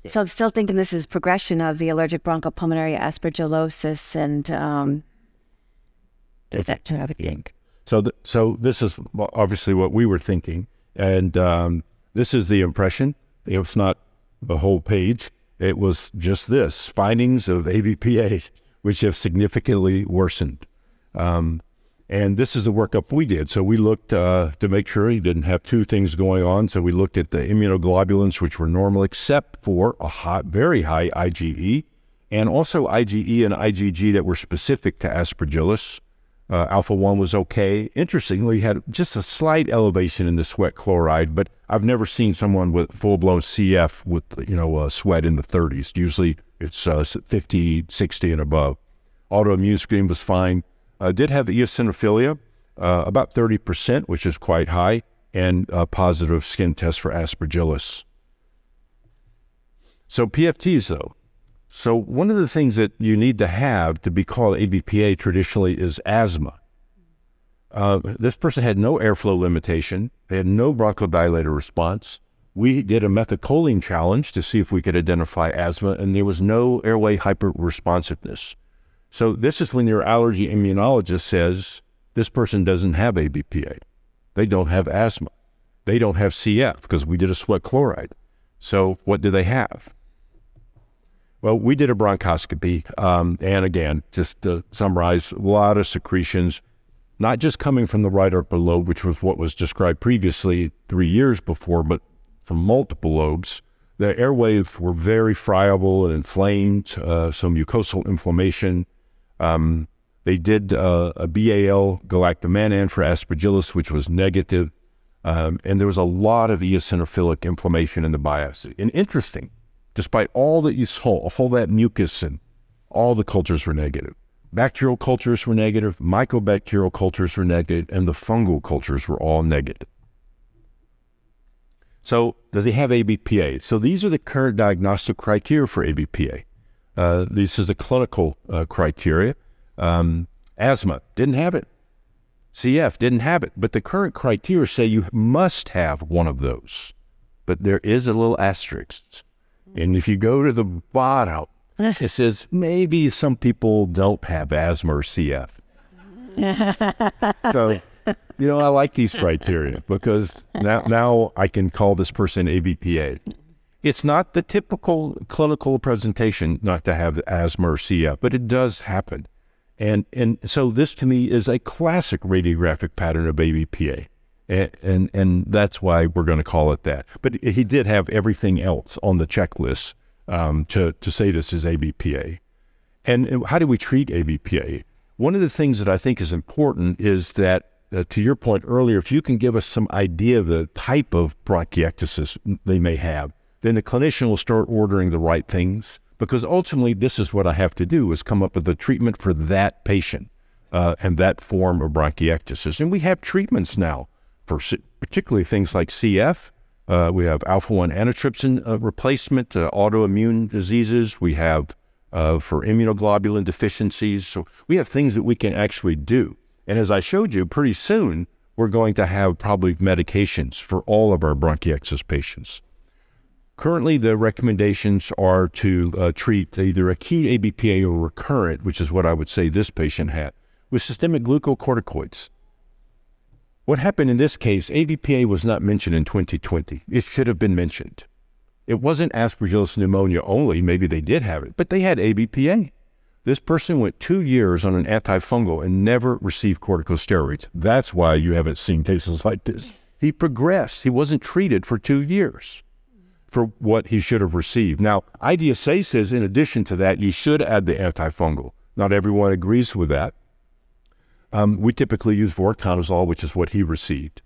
Yeah. So I'm still thinking this is progression of the allergic bronchopulmonary aspergillosis and um, that kind of thing. So, th- so this is obviously what we were thinking, and um, this is the impression. It's not the whole page. It was just this findings of ABPA, which have significantly worsened. Um, and this is the workup we did. So we looked uh, to make sure he didn't have two things going on. So we looked at the immunoglobulins, which were normal, except for a hot, very high IgE, and also IgE and IgG that were specific to Aspergillus. Uh, alpha 1 was okay. Interestingly, had just a slight elevation in the sweat chloride, but I've never seen someone with full blown CF with, you know, uh, sweat in the 30s. Usually it's uh, 50, 60 and above. Autoimmune screen was fine. Uh, did have eosinophilia, uh, about 30%, which is quite high, and a positive skin test for aspergillus. So PFTs, though, so, one of the things that you need to have to be called ABPA traditionally is asthma. Uh, this person had no airflow limitation, they had no bronchodilator response. We did a methacholine challenge to see if we could identify asthma, and there was no airway hyperresponsiveness. So, this is when your allergy immunologist says this person doesn't have ABPA. They don't have asthma. They don't have CF because we did a sweat chloride. So, what do they have? Well, we did a bronchoscopy, um, and again, just to summarize, a lot of secretions, not just coming from the right upper lobe, which was what was described previously three years before, but from multiple lobes. The airways were very friable and inflamed, uh, some mucosal inflammation. Um, they did uh, a BAL galactomannan for aspergillus, which was negative, um, and there was a lot of eosinophilic inflammation in the biopsy. And interesting, Despite all that you saw, all that mucus and all the cultures were negative. Bacterial cultures were negative, mycobacterial cultures were negative, and the fungal cultures were all negative. So, does he have ABPA? So, these are the current diagnostic criteria for ABPA. Uh, this is the clinical uh, criteria. Um, asthma, didn't have it. CF, didn't have it. But the current criteria say you must have one of those. But there is a little asterisk. And if you go to the bottom, [LAUGHS] it says maybe some people don't have asthma or CF. [LAUGHS] so, you know, I like these criteria because now now I can call this person ABPA. It's not the typical clinical presentation not to have asthma or CF, but it does happen. And and so this to me is a classic radiographic pattern of ABPA and and, and that's why we're going to call it that. But he did have everything else on the checklist um, to to say this is ABPA. And how do we treat ABPA? One of the things that I think is important is that, uh, to your point earlier, if you can give us some idea of the type of bronchiectasis they may have, then the clinician will start ordering the right things. because ultimately this is what I have to do is come up with a treatment for that patient uh, and that form of bronchiectasis. And we have treatments now for particularly things like CF. Uh, we have alpha 1 antitrypsin uh, replacement, uh, autoimmune diseases. We have uh, for immunoglobulin deficiencies. So we have things that we can actually do. And as I showed you, pretty soon we're going to have probably medications for all of our bronchiectasis patients. Currently, the recommendations are to uh, treat either acute ABPA or recurrent, which is what I would say this patient had, with systemic glucocorticoids. What happened in this case, ABPA was not mentioned in 2020. It should have been mentioned. It wasn't aspergillus pneumonia only, maybe they did have it, but they had ABPA. This person went two years on an antifungal and never received corticosteroids. That's why you haven't seen cases like this. He progressed. He wasn't treated for two years for what he should have received. Now, IDSA says in addition to that, you should add the antifungal. Not everyone agrees with that. Um, we typically use voriconazole, which is what he received.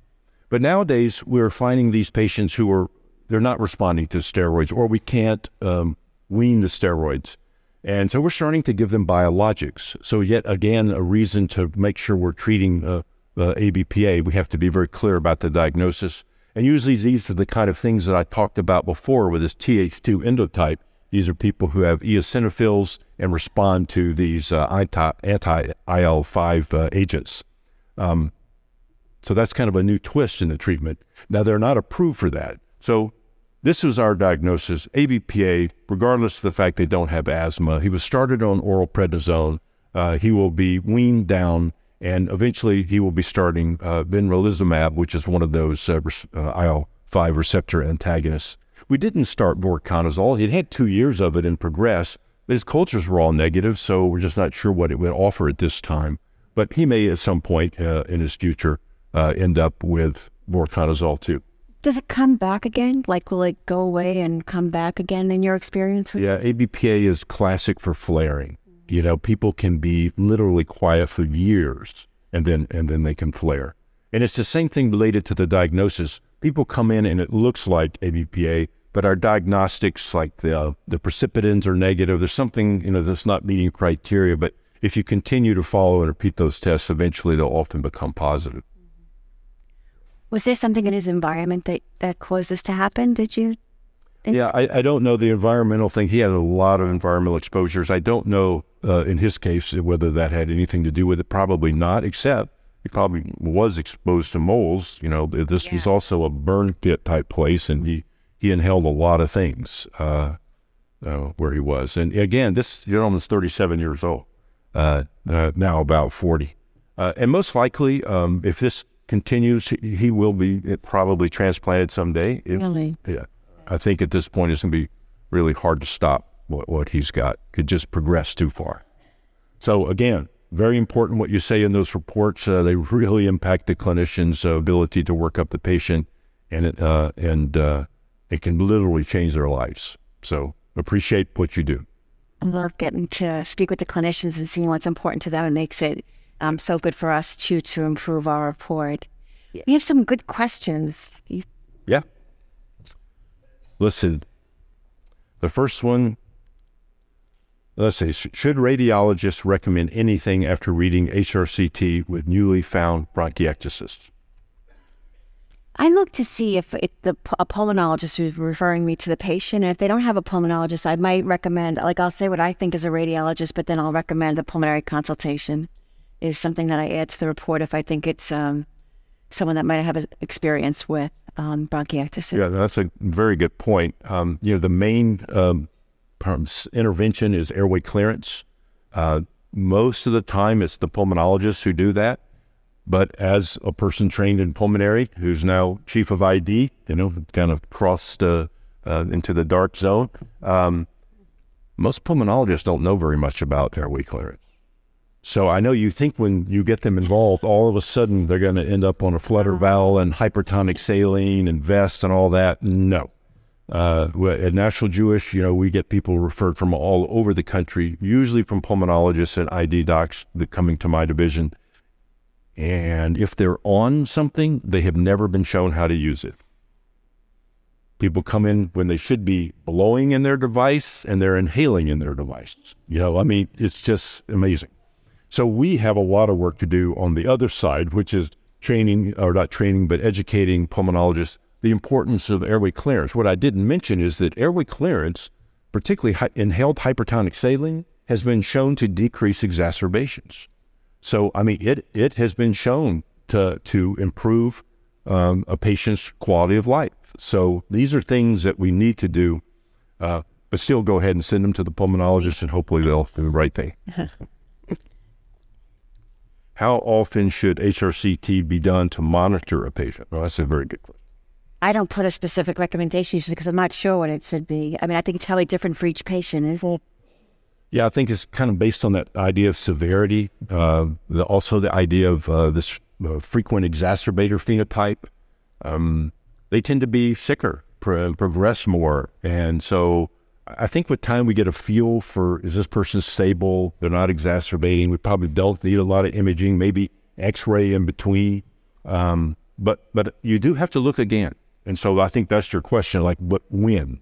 But nowadays, we're finding these patients who are they're not responding to steroids, or we can't um, wean the steroids. And so we're starting to give them biologics. So, yet again, a reason to make sure we're treating uh, uh, ABPA. We have to be very clear about the diagnosis. And usually, these are the kind of things that I talked about before with this Th2 endotype. These are people who have eosinophils and respond to these uh, anti IL 5 uh, agents. Um, so, that's kind of a new twist in the treatment. Now, they're not approved for that. So, this was our diagnosis ABPA, regardless of the fact they don't have asthma. He was started on oral prednisone. Uh, he will be weaned down, and eventually he will be starting uh, benralizumab, which is one of those uh, uh IL 5 receptor antagonists. We didn't start voriconazole. He'd had two years of it and progressed, but his cultures were all negative, so we're just not sure what it would offer at this time. But he may at some point uh, in his future uh, end up with voriconazole too. Does it come back again? Like, will it go away and come back again in your experience? yeah. ABPA is classic for flaring. You know, people can be literally quiet for years and then and then they can flare. And it's the same thing related to the diagnosis. People come in and it looks like ABPA, but our diagnostics, like the uh, the precipitants, are negative. There's something you know that's not meeting criteria. But if you continue to follow and repeat those tests, eventually they'll often become positive. Was there something in his environment that, that caused this to happen? Did you? Think? Yeah, I, I don't know the environmental thing. He had a lot of environmental exposures. I don't know uh, in his case whether that had anything to do with it. Probably not, except he probably was exposed to moles. You know, this yeah. was also a burn pit type place, and he, he inhaled a lot of things uh, uh, where he was. And again, this gentleman's 37 years old, uh, uh, now about 40. Uh, and most likely, um, if this continues, he will be probably transplanted someday. really? Yeah. I think at this point it's going to be really hard to stop what, what he's got. Could just progress too far. So again, very important what you say in those reports. Uh, they really impact the clinician's uh, ability to work up the patient, and it, uh, and uh, it can literally change their lives. So appreciate what you do. I love getting to speak with the clinicians and seeing what's important to them. It makes it um, so good for us too to improve our report. Yeah. We have some good questions. Yeah. Listen, the first one. Let's see. Should radiologists recommend anything after reading HRCT with newly found bronchiectasis? I look to see if it, the a pulmonologist who's referring me to the patient, and if they don't have a pulmonologist, I might recommend. Like I'll say what I think is a radiologist, but then I'll recommend a pulmonary consultation is something that I add to the report if I think it's um, someone that might have experience with um, bronchiectasis. Yeah, that's a very good point. Um, you know, the main um, intervention is airway clearance. Uh, most of the time, it's the pulmonologists who do that. But as a person trained in pulmonary, who's now chief of ID, you know, kind of crossed uh, uh, into the dark zone, um, most pulmonologists don't know very much about airway clearance. So I know you think when you get them involved, all of a sudden they're going to end up on a flutter uh-huh. valve and hypertonic saline and vests and all that. No. Uh, at National Jewish, you know, we get people referred from all over the country, usually from pulmonologists and ID docs that coming to my division. And if they're on something, they have never been shown how to use it. People come in when they should be blowing in their device and they're inhaling in their device. You know, I mean, it's just amazing. So we have a lot of work to do on the other side, which is training, or not training, but educating pulmonologists the importance of airway clearance. What I didn't mention is that airway clearance, particularly inhaled hypertonic saline, has been shown to decrease exacerbations. So, I mean, it, it has been shown to, to improve um, a patient's quality of life. So, these are things that we need to do, uh, but still go ahead and send them to the pulmonologist and hopefully they'll do the right thing. [LAUGHS] How often should HRCT be done to monitor a patient? Well, that's a very good question. I don't put a specific recommendation because I'm not sure what it should be. I mean, I think it's probably different for each patient, isn't it? Yeah, I think it's kind of based on that idea of severity. Uh, the, also, the idea of uh, this uh, frequent exacerbator phenotype. Um, they tend to be sicker, pro- progress more, and so I think with time we get a feel for is this person stable? They're not exacerbating. We probably don't need a lot of imaging, maybe X-ray in between. Um, but but you do have to look again, and so I think that's your question, like but when?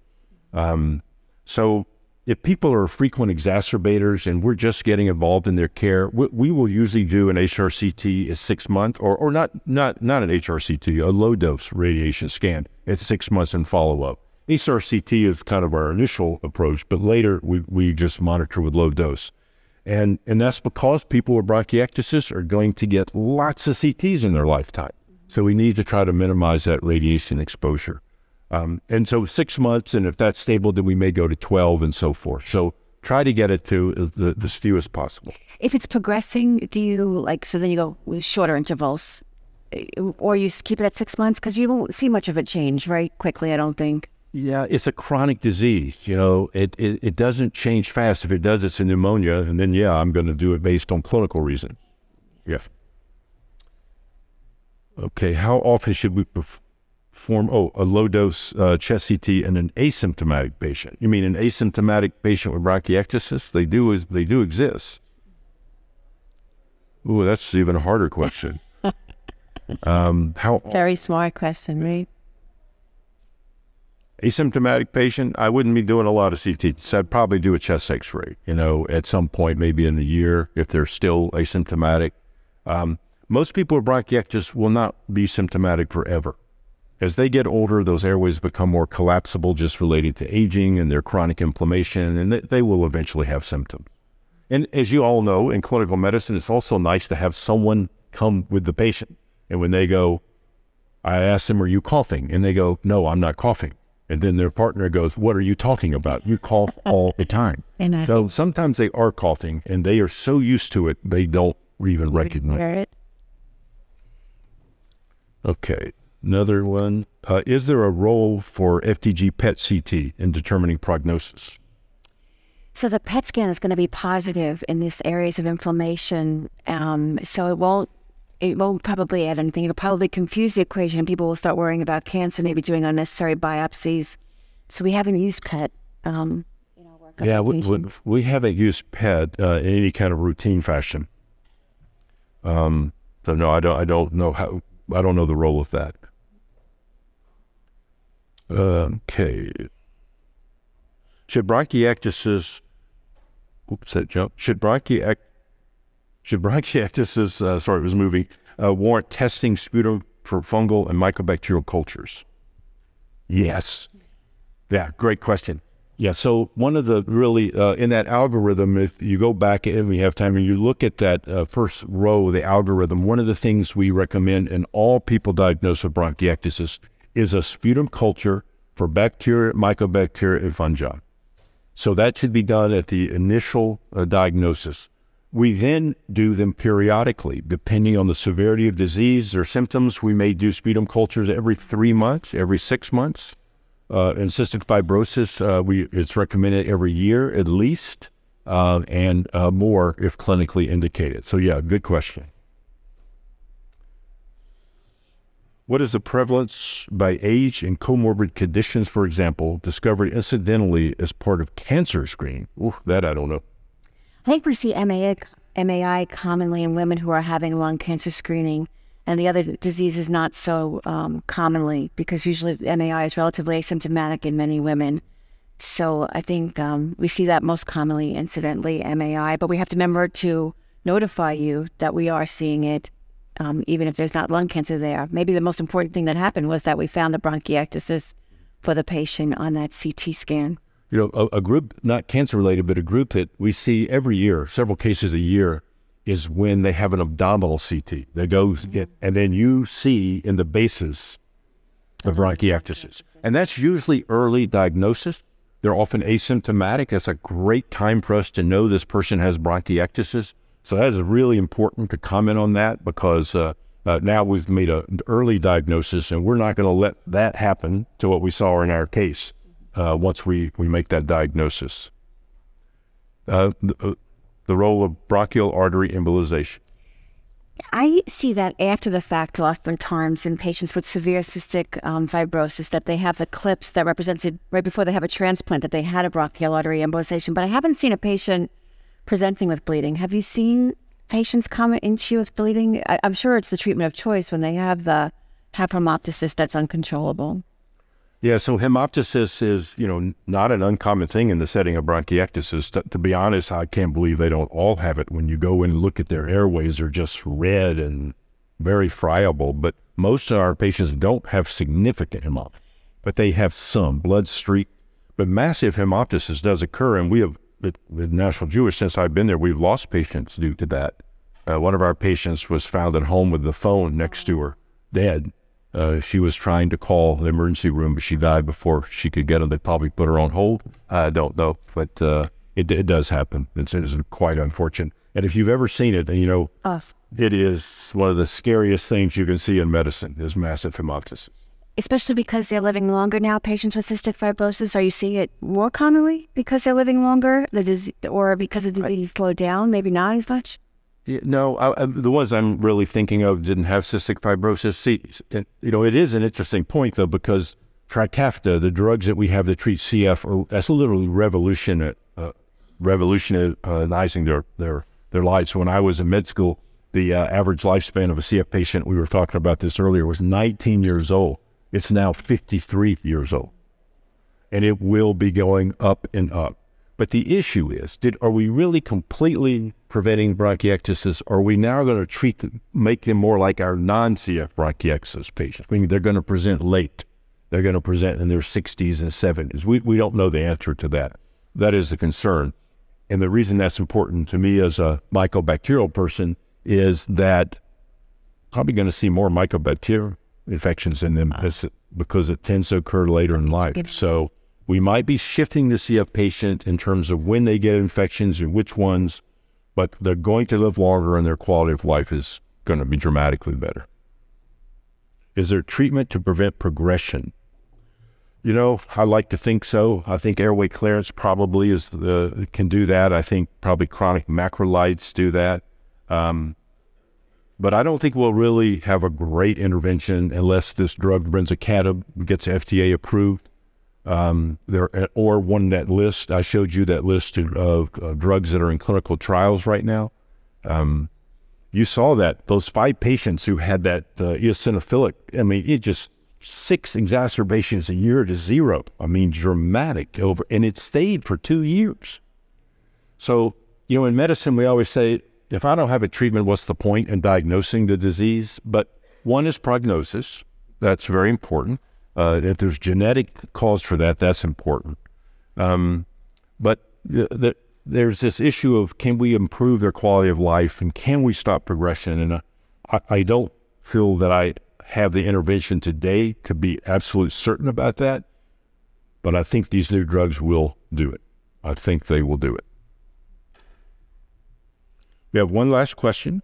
Um, so if people are frequent exacerbators and we're just getting involved in their care, we, we will usually do an HRCT at six months, or or not not not an HRCT, a low dose radiation scan at six months and follow up. HRCT is kind of our initial approach, but later we, we just monitor with low dose. And, and that's because people with bronchiectasis are going to get lots of CTs in their lifetime. So we need to try to minimize that radiation exposure. Um, and so six months, and if that's stable, then we may go to 12 and so forth. So try to get it to the, the few as possible. If it's progressing, do you like, so then you go with shorter intervals or you keep it at six months? Because you won't see much of a change, right? Quickly, I don't think. Yeah, it's a chronic disease. You know, it, it, it doesn't change fast. If it does, it's a pneumonia. And then, yeah, I'm going to do it based on clinical reasons. Yeah. Okay, how often should we perform, oh, a low dose uh, chest CT in an asymptomatic patient? You mean an asymptomatic patient with bronchiectasis? They do, they do exist. Ooh, that's even a harder question. [LAUGHS] um, how Very smart question, right? Asymptomatic patient, I wouldn't be doing a lot of CT. CTs. I'd probably do a chest X-ray. You know, at some point, maybe in a year, if they're still asymptomatic. Um, most people with bronchiectasis will not be symptomatic forever. As they get older, those airways become more collapsible, just related to aging and their chronic inflammation, and they will eventually have symptoms. And as you all know, in clinical medicine, it's also nice to have someone come with the patient. And when they go, I ask them, Are you coughing? And they go, No, I'm not coughing. And then their partner goes, What are you talking about? You cough [LAUGHS] all the time. and I, so sometimes they are coughing and they are so used to it, they don't even recognize it. Okay. Another one. Uh, is there a role for FDG PET CT in determining prognosis? So the PET scan is going to be positive in these areas of inflammation. Um, so it won't it won't probably add anything. It'll probably confuse the equation. People will start worrying about cancer, maybe doing unnecessary biopsies. So we haven't used PET. Um, yeah, we, we, we, haven't used PET uh, in any kind of routine fashion. Um, so no, I don't. I don't know how. I don't know the role of that. Okay. Should bronchiectasis? Oops, that jump. Should bronchiectasis should bronchiectasis, [LAUGHS] uh, sorry, it was moving, uh, warrant testing sputum for fungal and mycobacterial cultures? Yes. Yeah, great question. Yeah, so one of the really, uh, in that algorithm, if you go back and we have time and you look at that uh, first row of the algorithm, one of the things we recommend in all people diagnosed with bronchiectasis is a sputum culture for bacteria, mycobacteria, and fungi. So that should be done at the initial uh, diagnosis. We then do them periodically, depending on the severity of disease or symptoms. We may do sputum cultures every three months, every six months. Uh, in cystic fibrosis, uh, we it's recommended every year at least, uh, and uh, more if clinically indicated. So, yeah, good question. What is the prevalence by age and comorbid conditions, for example, discovered incidentally as part of cancer screening? Ooh, that I don't know. I think we see MAI, MAI commonly in women who are having lung cancer screening. and the other diseases not so um, commonly because usually MAI is relatively asymptomatic in many women. So I think um, we see that most commonly, incidentally, MAI, but we have to remember to notify you that we are seeing it, um, even if there's not lung cancer there. Maybe the most important thing that happened was that we found the bronchiectasis for the patient on that CT scan. You know, a, a group, not cancer related, but a group that we see every year, several cases a year, is when they have an abdominal CT. They go, and then you see in the basis of bronchiectasis. And that's usually early diagnosis. They're often asymptomatic. That's a great time for us to know this person has bronchiectasis. So that is really important to comment on that because uh, uh, now we've made an early diagnosis and we're not going to let that happen to what we saw in our case uh, once we, we make that diagnosis. Uh, the, uh, the role of bronchial artery embolization. I see that after the fact, oftentimes in patients with severe cystic um, fibrosis, that they have the clips that represented right before they have a transplant that they had a bronchial artery embolization. But I haven't seen a patient presenting with bleeding. Have you seen patients come into you with bleeding? I, am sure it's the treatment of choice when they have the have hemoptysis that's uncontrollable. Yeah, so hemoptysis is, you know, not an uncommon thing in the setting of bronchiectasis. To, to, be honest, I can't believe they don't all have it. When you go and look at their airways, they're just red and very friable. But most of our patients don't have significant hemoptysis, but they have some blood streak. But massive hemoptysis does occur, and we have, at, National Jewish, since I've been there, we've lost patients due to that. Uh, one of our patients was found at home with the phone next to her, dead uh, she was trying to call the emergency room, but she died before she could get them. They probably put her on hold. I don't know, but uh, it, it does happen. It's, it's quite unfortunate. And if you've ever seen it, you know, uh, it is one of the scariest things you can see in medicine is massive hemoptysis. Especially because they're living longer now. Patients with cystic fibrosis, are you seeing it more commonly because they're living longer, the disease, or because the disease slowed down? Maybe not as much. No, I, the ones I'm really thinking of didn't have cystic fibrosis. See, you know, it is an interesting point though because Trikafta, the drugs that we have that treat CF, are that's literally revolution, uh, revolutionizing their their their lives. When I was in med school, the uh, average lifespan of a CF patient, we were talking about this earlier, was 19 years old. It's now 53 years old, and it will be going up and up. But the issue is, did are we really completely preventing bronchiectasis? Or are we now going to treat, them, make them more like our non-CF bronchiectasis patients? I mean, they're going to present late. They're going to present in their 60s and 70s. We we don't know the answer to that. That is the concern, and the reason that's important to me as a mycobacterial person is that probably going to see more mycobacterial infections in them ah. because it tends to occur later in life. So we might be shifting the CF patient in terms of when they get infections and which ones, but they're going to live longer and their quality of life is going to be dramatically better. Is there treatment to prevent progression? You know, I like to think so. I think airway clearance probably is the can do that. I think probably chronic macrolides do that. Um, but I don't think we'll really have a great intervention unless this drug brensocatib gets FDA approved. Um, there or one that list I showed you that list of, of drugs that are in clinical trials right now. Um, you saw that those five patients who had that uh, eosinophilic. I mean, it just six exacerbations a year to zero. I mean, dramatic over, and it stayed for two years. So you know, in medicine, we always say, if I don't have a treatment, what's the point in diagnosing the disease? But one is prognosis. That's very important. Uh, if there's genetic cause for that, that's important. Um, but the, the, there's this issue of can we improve their quality of life and can we stop progression? And uh, I, I don't feel that I have the intervention today to be absolutely certain about that. But I think these new drugs will do it. I think they will do it. We have one last question.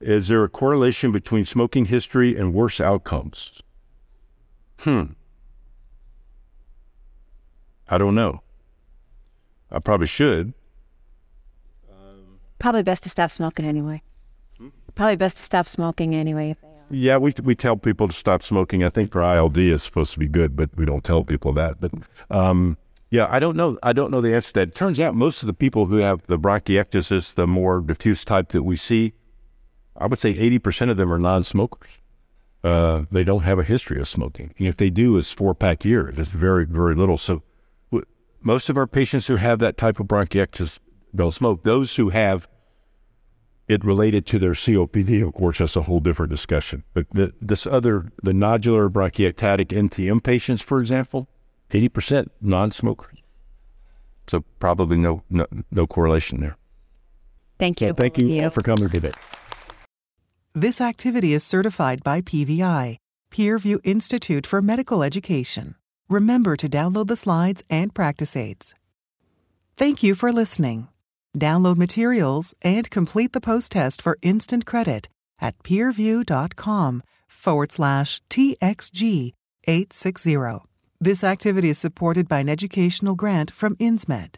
Is there a correlation between smoking history and worse outcomes? Hmm. I don't know. I probably should. Probably best to stop smoking anyway. Probably best to stop smoking anyway. Yeah, we we tell people to stop smoking. I think for ILD is supposed to be good, but we don't tell people that. But um, yeah, I don't know. I don't know the answer to that. It turns out most of the people who have the bronchiectasis, the more diffuse type that we see, I would say eighty percent of them are non-smokers. Uh, they don't have a history of smoking. And if they do, it's four pack years. It's very, very little. So w- most of our patients who have that type of bronchiectasis don't smoke. Those who have it related to their COPD, of course, that's a whole different discussion. But the, this other, the nodular bronchiectatic NTM patients, for example, 80% non-smokers. So probably no, no, no correlation there. Thank you. So thank you for coming today. This activity is certified by PVI, Peerview Institute for Medical Education. Remember to download the slides and practice aids. Thank you for listening. Download materials and complete the post test for instant credit at peerview.com forward slash TXG 860. This activity is supported by an educational grant from INSMED.